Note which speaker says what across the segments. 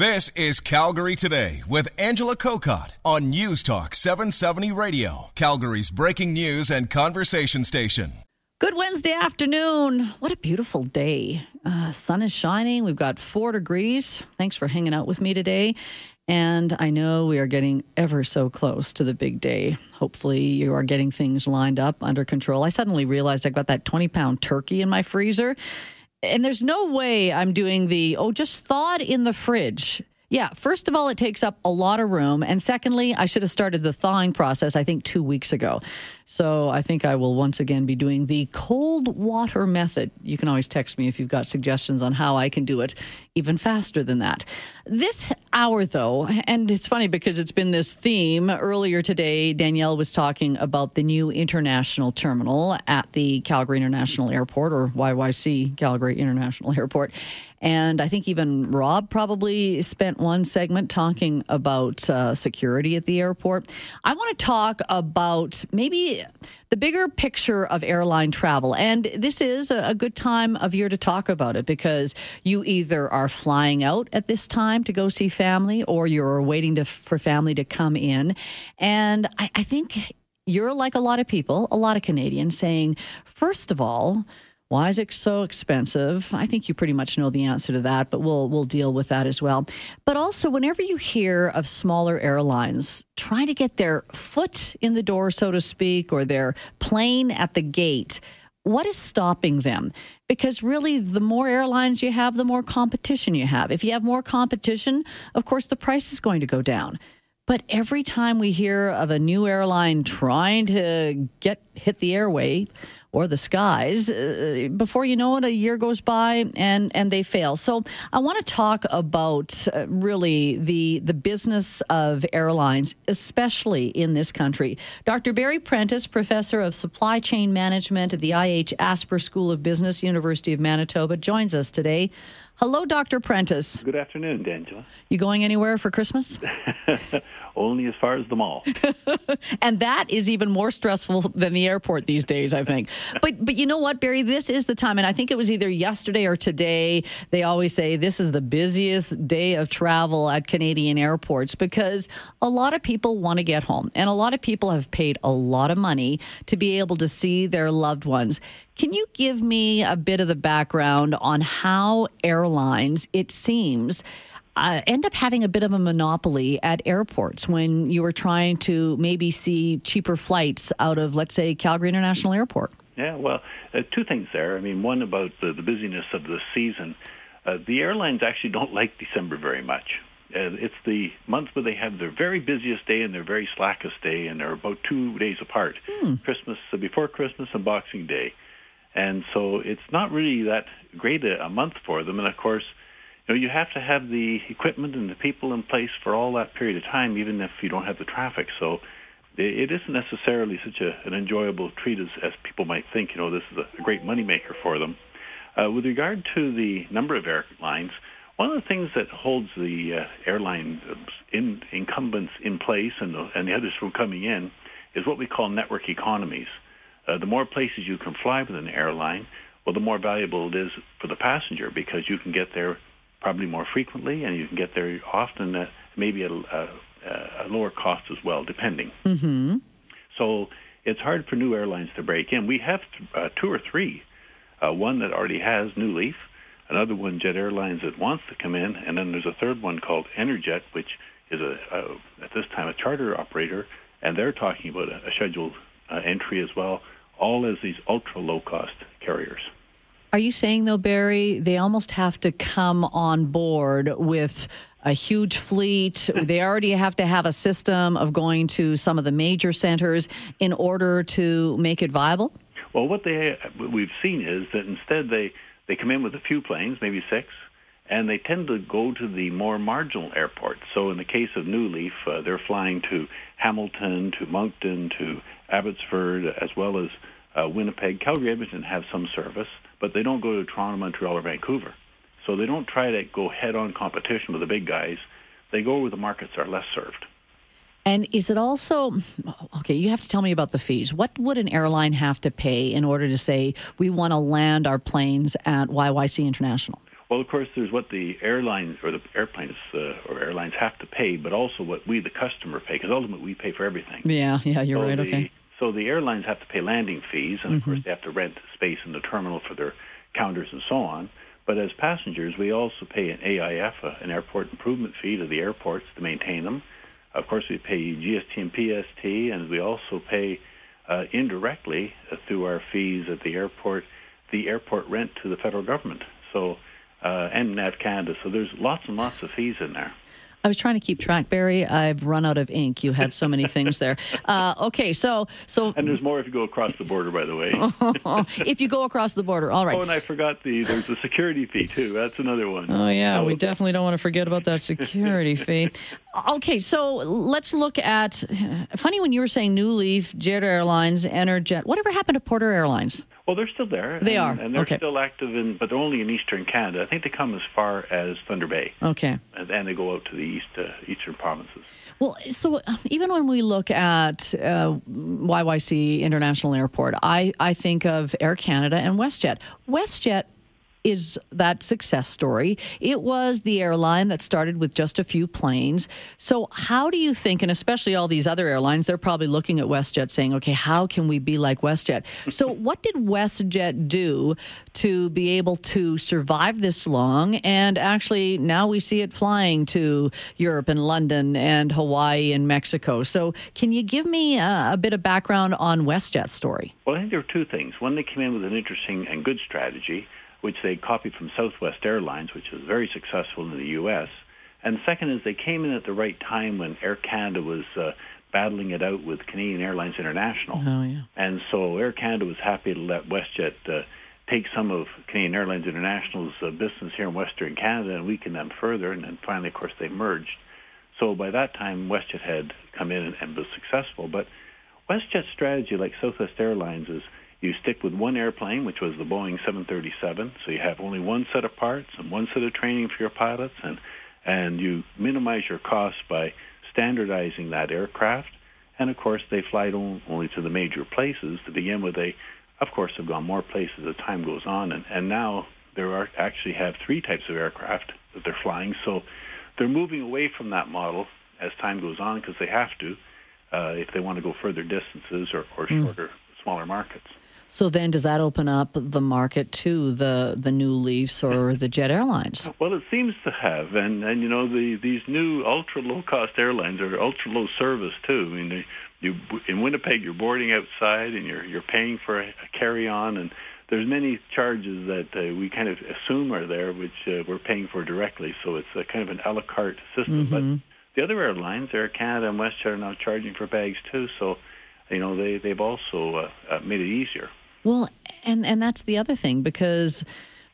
Speaker 1: This is Calgary Today with Angela Kokott on News Talk 770 Radio, Calgary's breaking news and conversation station.
Speaker 2: Good Wednesday afternoon. What a beautiful day. Uh, sun is shining. We've got four degrees. Thanks for hanging out with me today. And I know we are getting ever so close to the big day. Hopefully, you are getting things lined up under control. I suddenly realized I got that 20 pound turkey in my freezer and there's no way I'm doing the, oh, just thawed in the fridge. Yeah, first of all, it takes up a lot of room. And secondly, I should have started the thawing process, I think, two weeks ago. So I think I will once again be doing the cold water method. You can always text me if you've got suggestions on how I can do it even faster than that. This hour, though, and it's funny because it's been this theme. Earlier today, Danielle was talking about the new international terminal at the Calgary International Airport, or YYC Calgary International Airport. And I think even Rob probably spent one segment talking about uh, security at the airport. I want to talk about maybe the bigger picture of airline travel. And this is a, good time of year to talk about it because you either are flying out at this time to go see family or you're waiting to, for family to come in. And I, I think you're like a lot of people, a lot of Canadians saying, first of all, why is it so expensive? I think you pretty much know the answer to that, but we'll we'll deal with that as well. But also, whenever you hear of smaller airlines trying to get their foot in the door, so to speak, or their plane at the gate, what is stopping them? Because really, the more airlines you have, the more competition you have. If you have more competition, of course, the price is going to go down. But every time we hear of a new airline trying to get hit the airway, or the skies. Uh, before you know it, a year goes by and and they fail. So I want to talk about uh, really the the business of airlines, especially in this country. Dr. Barry Prentice, professor of supply chain management at the IH Asper School of Business, University of Manitoba, joins us today. Hello, Dr. Prentice.
Speaker 3: Good afternoon, Angela.
Speaker 2: You going anywhere for Christmas?
Speaker 3: Only as far as the mall.
Speaker 2: and that is even more stressful than the airport these days, I think. But but you know what, Barry? This is the time, and I think it was either yesterday or today. They always say this is the busiest day of travel at Canadian airports because a lot of people want to get home, and a lot of people have paid a lot of money to be able to see their loved ones. Can you give me a bit of the background on how airlines, it seems, uh, end up having a bit of a monopoly at airports when you are trying to maybe see cheaper flights out of, let's say, Calgary International Airport?
Speaker 3: Yeah, well, uh, two things there. I mean, one about the, the busyness of the season. Uh, the airlines actually don't like December very much. Uh, it's the month where they have their very busiest day and their very slackest day, and they're about two days apart. Hmm. Christmas, uh, before Christmas and Boxing Day. And so it's not really that great a, a month for them. And of course, you know, you have to have the equipment and the people in place for all that period of time, even if you don't have the traffic. So it isn't necessarily such a, an enjoyable treat as, as people might think. You know, this is a, a great moneymaker for them. Uh, with regard to the number of airlines, one of the things that holds the uh, airline in, incumbents in place and the, and the others from coming in is what we call network economies. Uh, the more places you can fly with an airline, well, the more valuable it is for the passenger because you can get there probably more frequently, and you can get there often at maybe at a, a, a lower cost as well, depending.
Speaker 2: Mm-hmm.
Speaker 3: So it's hard for new airlines to break in. We have uh, two or three. Uh, one that already has New Leaf, another one Jet Airlines that wants to come in, and then there's a third one called Enerjet, which is a, a at this time a charter operator, and they're talking about a, a scheduled uh, entry as well, all as these ultra low cost carriers.
Speaker 2: Are you saying, though, Barry, they almost have to come on board with a huge fleet? they already have to have a system of going to some of the major centers in order to make it viable?
Speaker 3: Well, what they what we've seen is that instead they, they come in with a few planes, maybe six, and they tend to go to the more marginal airports. So in the case of New Leaf, uh, they're flying to Hamilton, to Moncton, to Abbotsford, as well as uh, Winnipeg. Calgary, Edmonton have some service but they don't go to Toronto, Montreal, or Vancouver. So they don't try to go head-on competition with the big guys. They go where the markets are less served.
Speaker 2: And is it also okay? You have to tell me about the fees. What would an airline have to pay in order to say we want to land our planes at YYC International?
Speaker 3: Well, of course, there's what the airlines or the airplanes uh, or airlines have to pay, but also what we, the customer, pay, because ultimately we pay for everything.
Speaker 2: Yeah, yeah, you're
Speaker 3: so
Speaker 2: right.
Speaker 3: The,
Speaker 2: okay.
Speaker 3: So the airlines have to pay landing fees, and of
Speaker 2: Mm-hmm.
Speaker 3: course they have to rent space in the terminal for their counters and so on. But as passengers, we also pay an AIF, uh, an airport improvement fee to the airports to maintain them. Of course, we pay GST and PST, and we also pay uh, indirectly uh, through our fees at the airport, the airport rent to the federal government. So, uh, and NAV Canada. So there's lots and lots of fees in there.
Speaker 2: I was trying to keep track, Barry. I've run out of ink. You had so many things there. Uh, okay, so so
Speaker 3: And there's more if you go across the border, by the way.
Speaker 2: if you go across the border, all right.
Speaker 3: Oh, and I forgot the there's the security fee too. That's another one.
Speaker 2: Oh yeah, we definitely don't want to forget about that security fee. Okay, so let's look at. Funny when you were saying New Leaf, Jet Airlines, Enerjet. Whatever happened to Porter Airlines?
Speaker 3: Well, they're still there.
Speaker 2: They
Speaker 3: and,
Speaker 2: are,
Speaker 3: and they're
Speaker 2: okay.
Speaker 3: still active in, but they're only in eastern Canada. I think they come as far as Thunder Bay,
Speaker 2: Okay.
Speaker 3: and then they go out to the east, uh, eastern provinces.
Speaker 2: Well, so uh, even when we look at uh, YYC International Airport, I, I think of Air Canada and WestJet. WestJet is that success story. It was the airline that started with just a few planes. So, how do you think, and especially all these other airlines, they're probably looking at WestJet saying, okay, how can we be like WestJet? So, what did WestJet do to be able to survive this long? And actually, now we see it flying to Europe and London and Hawaii and Mexico. So, can you give me a, a bit of background on WestJet's story?
Speaker 3: Well, I think there are two things. One, they came in with an interesting and good strategy, which they copied from Southwest Airlines, which was very successful in the U.S. And second is they came in at the right time when Air Canada was uh, battling it out with Canadian Airlines International.
Speaker 2: Oh, yeah.
Speaker 3: And so Air Canada was happy to let WestJet uh, take some of Canadian Airlines International's uh, business here in Western Canada and weaken them further. And then finally, of course, they merged. So by that time, WestJet had come in and, and was successful. But WestJet's strategy, like Southwest Airlines, is you stick with one airplane, which was the Boeing 737. So you have only one set of parts and one set of training for your pilots, and and you minimize your costs by standardizing that aircraft. And of course, they fly on- only to the major places to begin with. They, of course, have gone more places as time goes on, and, and now there are actually have three types of aircraft that they're flying. So they're moving away from that model as time goes on because they have to uh, if they want to go further distances or, or shorter, smaller markets.
Speaker 2: So then, does that open up the market to the the new Leafs or the Jet Airlines?
Speaker 3: Well, it seems to have, and and you know the these new ultra low cost airlines are ultra low service too. I mean, they, you in Winnipeg you're boarding outside and you're you're paying for a, carry on, and there's many charges that uh, we kind of assume are there, which uh, we're paying for directly. So it's a kind of an a la carte system. But the other airlines, Air Canada and WestJet, are now charging for bags too. So you know they they've also uh, uh, made it easier.
Speaker 2: Well, and and that's the other thing because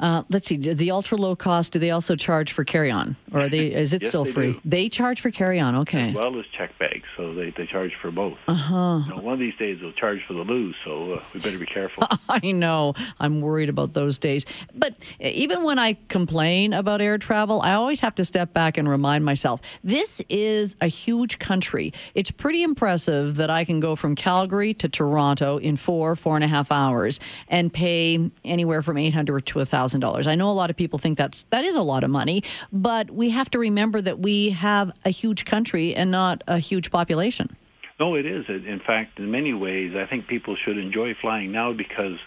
Speaker 2: uh, let's see, the ultra low cost. Do they also charge for carry on, or are they? Is it
Speaker 3: Yes,
Speaker 2: still
Speaker 3: they
Speaker 2: free?
Speaker 3: do.
Speaker 2: They charge for carry on. Okay.
Speaker 3: as well as check bags. So they, they charge for both.
Speaker 2: Uh-huh.
Speaker 3: You know, one of these days they'll charge for the loo, so uh, we better be careful.
Speaker 2: I know. I'm worried about those days. But even when I complain about air travel, I always have to step back and remind myself this is a huge country. It's pretty impressive that I can go from Calgary to Toronto in four, four and a half hours and pay anywhere from eight hundred to a thousand dollars. I know a lot of people think that's that is a lot of money, but we have to remember that we have a huge country and not a huge population.
Speaker 3: No, it is. In in fact, in many ways, I think people should enjoy flying now because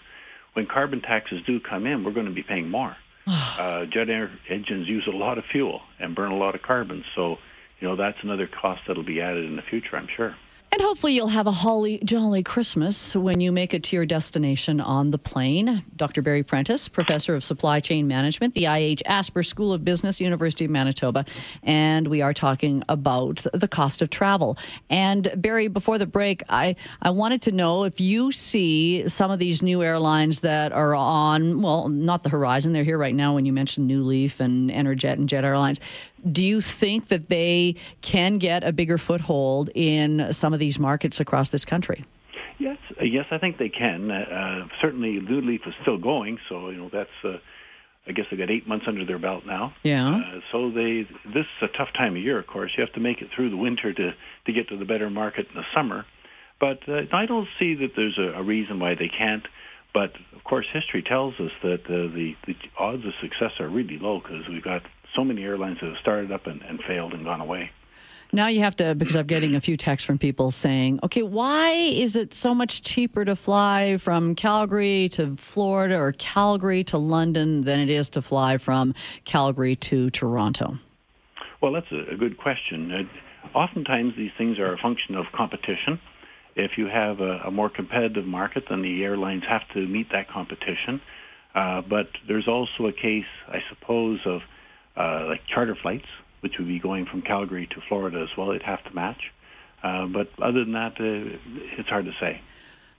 Speaker 3: when carbon taxes do come in, we're going to be paying more. uh, jet air engines use a lot of fuel and burn a lot of carbon, so you know that's another cost that'll be added in the future, I'm sure.
Speaker 2: And hopefully, you'll have a holly jolly Christmas when you make it to your destination on the plane. Dr. Barry Prentice, professor of supply chain management, the IH Asper School of Business, University of Manitoba. And we are talking about the cost of travel. And Barry, before the break, I, I wanted to know if you see some of these new airlines that are on, well, not the horizon, they're here right now when you mentioned New Leaf and Enerjet and Jet Airlines. Do you think that they can get a bigger foothold in some of these markets across this country?
Speaker 3: Yes, uh, yes, I think they can. Uh, uh, certainly, New Leaf is still going, so you know that's. Uh, I guess they got eight months under their belt now.
Speaker 2: Yeah.
Speaker 3: Uh, so they this is a tough time of year. Of course, you have to make it through the winter to to get to the better market in the summer. But uh, I don't see that there's a, a reason why they can't. But of course, history tells us that uh, the the odds of success are really low because we've got so many airlines that have started up and, and failed and gone away.
Speaker 2: Now you have to, because I'm getting a few texts from people saying, okay, why is it so much cheaper to fly from Calgary to Florida or Calgary to London than it is to fly from Calgary to Toronto?
Speaker 3: Well, that's a, good question. Uh, oftentimes these things are a function of competition. If you have a, a more competitive market, then the airlines have to meet that competition. Uh, but there's also a case, I suppose, of uh, like charter flights which would be going from Calgary to Florida as well. It'd have to match. Uh, but other than that, uh, it's hard to say.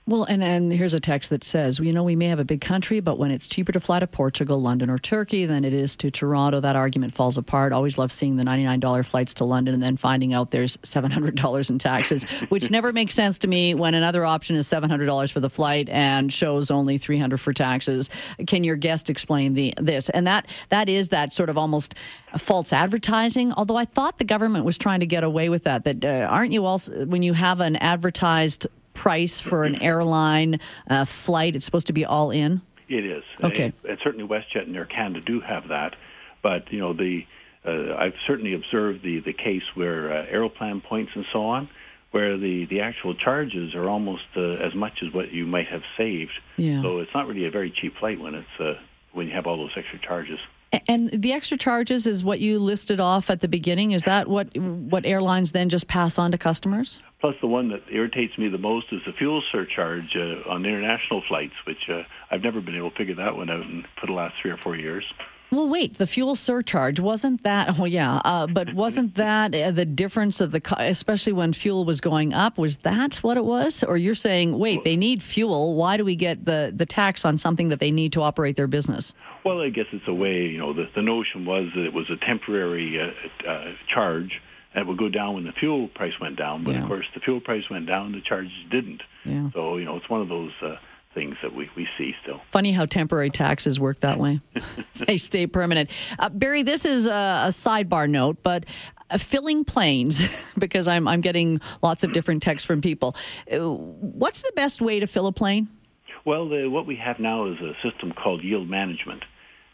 Speaker 2: Well, and, and here's a text that says, you know, we may have a big country, but when it's cheaper to fly to Portugal, London, or Turkey than it is to Toronto, that argument falls apart. Always love seeing the $99 flights to London and then finding out there's $700 in taxes, which never makes sense to me when another option is $700 for the flight and shows only 300 for taxes. Can your guest explain the this? And that that is that sort of almost false advertising, although I thought the government was trying to get away with that. That uh, aren't you also, when you have an advertised price for an airline uh, flight? It's supposed to be all in.
Speaker 3: It is.
Speaker 2: Okay.
Speaker 3: And, and certainly WestJet and Air Canada do have that, but you know the uh, I've certainly observed the the case where uh, Aeroplan points and so on, where the the actual charges are almost uh, as much as what you might have saved.
Speaker 2: Yeah.
Speaker 3: So it's not really a very cheap flight when it's uh, when you have all those extra charges.
Speaker 2: And the extra charges is what you listed off at the beginning. Is that what what airlines then just pass on to customers?
Speaker 3: Plus, the one that irritates me the most is the fuel surcharge uh, on international flights, which uh, I've never been able to figure that one out in, for the last three or four years.
Speaker 2: Well, wait, the fuel surcharge wasn't that? Oh, yeah, uh, but wasn't that uh, the difference of the, especially when fuel was going up? Was that what it was? Or you're saying, wait, they need fuel. Why do we get the the tax on something that they need to operate their business?
Speaker 3: Well, I guess it's a way. You know, the, the notion was that it was a temporary uh, uh, charge it would go down when the fuel price went down. But
Speaker 2: Yeah.
Speaker 3: of course, the fuel price went down, the charges didn't.
Speaker 2: Yeah.
Speaker 3: So you know, it's one of those uh, things that we, we see still.
Speaker 2: Funny how temporary taxes work that way. they stay permanent. Uh, Barry, this is a, a sidebar note, but uh, filling planes, because I'm, I'm getting lots of different texts from people. Uh, What's the best way to fill a plane?
Speaker 3: Well, the, what we have now is a system called yield management.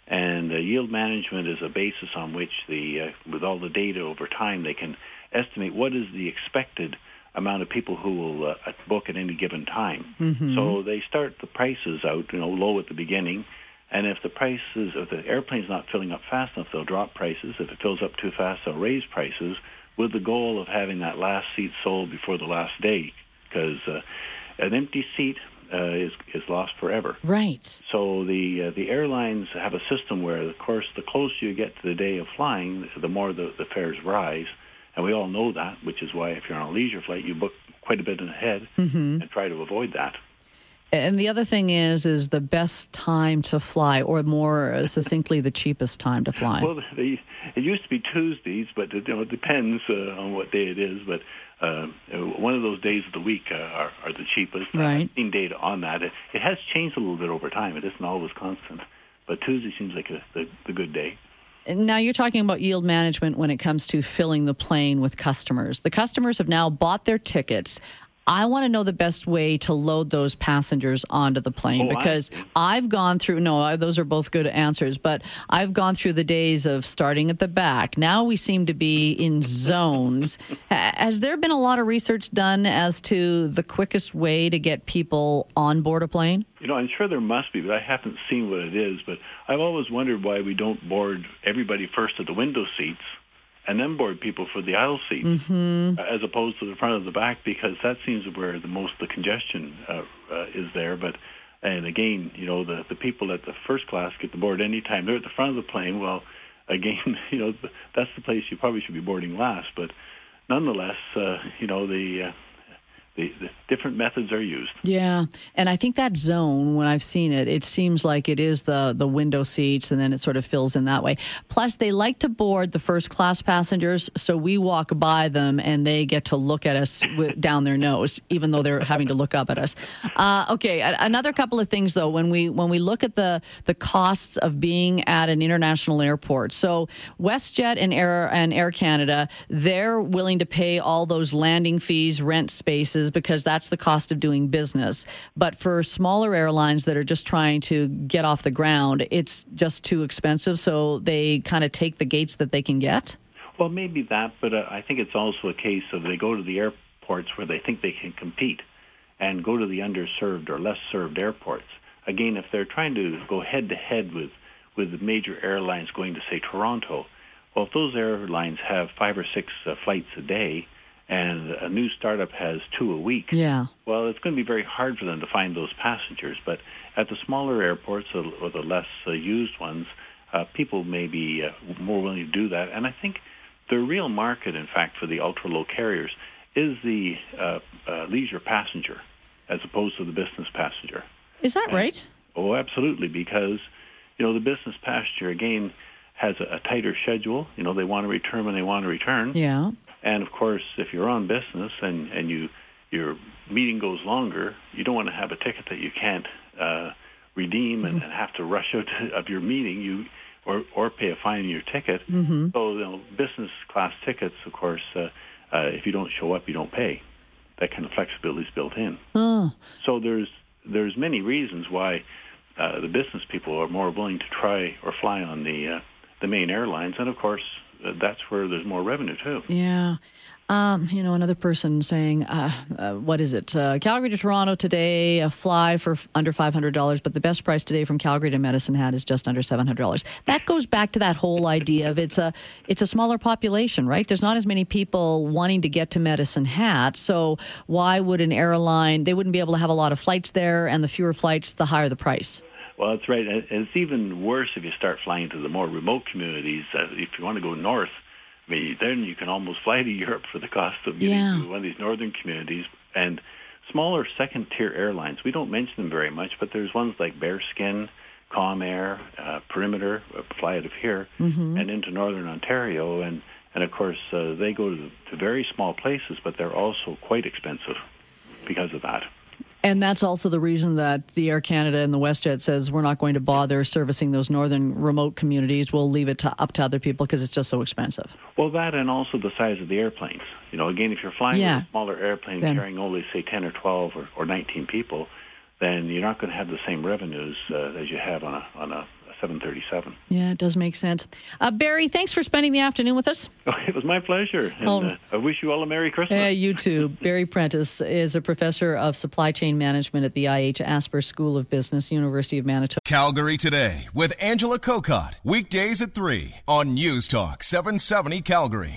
Speaker 3: And uh, yield management is a basis on which the, uh, with all the data over time, they can estimate what is the expected amount of people who will uh, book at any given time. So they start the prices out, you know, low at the beginning. And if the prices, if the airplane's not filling up fast enough, they'll drop prices. If it fills up too fast, they'll raise prices with the goal of having that last seat sold before the last day. Because uh, an empty seat uh, is, is lost forever.
Speaker 2: Right.
Speaker 3: So the uh, the airlines have a system where, of course, the closer you get to the day of flying, the more the, the fares rise, and we all know that. Which is why, if you're on a leisure flight, you book quite a bit ahead and try to avoid that.
Speaker 2: And the other thing is, is the best time to fly, or more succinctly, the cheapest time to fly.
Speaker 3: Well, they, it used to be Tuesdays, but it, you know, it depends uh, on what day it is. But uh, one of those days of the week uh, are, are the cheapest.
Speaker 2: Right.
Speaker 3: I've seen data on that. It, it has changed a little bit over time. It isn't always constant. But Tuesday seems like a, the, the good day.
Speaker 2: Now you're talking about yield management when it comes to filling the plane with customers. The customers have now bought their tickets. I want to know the best way to load those passengers onto the plane
Speaker 3: Oh,
Speaker 2: because
Speaker 3: see.
Speaker 2: I've gone through. No, I- those are both good answers, but I've gone through the days of starting at the back. Now we seem to be in zones. Has there been a lot of research done as to the quickest way to get people on board a plane?
Speaker 3: You know, I'm sure there must be, but I haven't seen what it is. But I've always wondered why we don't board everybody first at the window seats and then board people for the aisle seats
Speaker 2: Mm-hmm.
Speaker 3: uh, as opposed to the front of the back because that seems where the most the congestion uh, uh, is there. But and again, you know, the the people at the first class get to board anytime they're at the front of the plane. Well, again, you know, that's the place you probably should be boarding last. But nonetheless, uh, you know, the, uh, the the different methods are used.
Speaker 2: Yeah, and I think that zone, when I've seen it, it seems like it is the the window seats, and then it sort of fills in that way. Plus, they like to board the first class passengers, so we walk by them and they get to look at us with, down their nose, even though they're having to look up at us. Uh, okay, another couple of things though, when we when we look at the the costs of being at an international airport, so WestJet and Air and Air Canada, they're willing to pay all those landing fees, rent spaces prices because that's the cost of doing business. But for smaller airlines that are just trying to get off the ground, it's just too expensive. So they kind of take the gates that they can get.
Speaker 3: Well, maybe that, but uh, I think it's also a case of they go to the airports where they think they can compete and go to the underserved or less served airports. Again, if they're trying to go head to head with with major airlines going to say Toronto, well, if those airlines have five or six uh, flights a day and a new startup has two a week,
Speaker 2: yeah.
Speaker 3: well, it's going to be very hard for them to find those passengers. But at the smaller airports or the less uh, used ones, uh, people may be uh, more willing to do that. And I think the real market, in fact, for the ultra-low carriers is the uh, uh, leisure passenger as opposed to the business passenger.
Speaker 2: Is that
Speaker 3: and,
Speaker 2: right?
Speaker 3: Oh, absolutely, because you know the business passenger again has a, a tighter schedule. You know they want to return when they want to return.
Speaker 2: Yeah.
Speaker 3: And of course, if you're on business and and you your meeting goes longer, you don't want to have a ticket that you can't uh, redeem and, and have to rush out to, of your meeting. You or or pay a fine in your ticket.
Speaker 2: Mm-hmm.
Speaker 3: So you know, business class tickets, of course, uh, uh, if you don't show up, you don't pay. That kind of flexibility is built in.
Speaker 2: Oh.
Speaker 3: So there's there's many reasons why uh, the business people are more willing to try or fly on the uh, the main airlines, and of course that's where there's more revenue too.
Speaker 2: Yeah. Um, you know, another person saying, uh, uh, what is it? Uh, Calgary to Toronto today, a fly for f- under $500, but the best price today from Calgary to Medicine Hat is just under $700. That goes back to that whole idea of it's a, it's a smaller population, right? There's not as many people wanting to get to Medicine Hat. So why would an airline, they wouldn't be able to have a lot of flights there, and the fewer flights, the higher the price.
Speaker 3: Well, that's right. And it's even worse if you start flying to the more remote communities. Uh, if you want to go north, I mean, then you can almost fly to Europe for the cost of getting
Speaker 2: Yeah.
Speaker 3: to one of these northern communities. And smaller second-tier airlines, we don't mention them very much, but there's ones like Bearskin, Calm Air, uh, Perimeter, uh, fly out of here and into northern Ontario. And, and of course, uh, they go to, to very small places, but they're also quite expensive because of that.
Speaker 2: And that's also the reason that the Air Canada and the WestJet says we're not going to bother servicing those northern remote communities. We'll leave it to, up to other people because it's just so expensive.
Speaker 3: Well, that and also the size of the airplanes. You know, again, if you're flying
Speaker 2: Yeah.
Speaker 3: a smaller airplane
Speaker 2: Then-
Speaker 3: carrying only, say, 10 or 12 or, or 19 people, then you're not going to have the same revenues uh, as you have on a, on a 737.
Speaker 2: Yeah, it does make sense. Uh, Barry, thanks for spending the afternoon with us.
Speaker 3: It was my pleasure. And
Speaker 2: Oh.
Speaker 3: uh, I wish you all a Merry Christmas.
Speaker 2: Yeah, you too. Barry Prentice is a professor of supply chain management at the IH Asper School of Business, University of Manitoba.
Speaker 1: Calgary Today with Angela Kokott. Weekdays at 3 on News Talk 770 Calgary.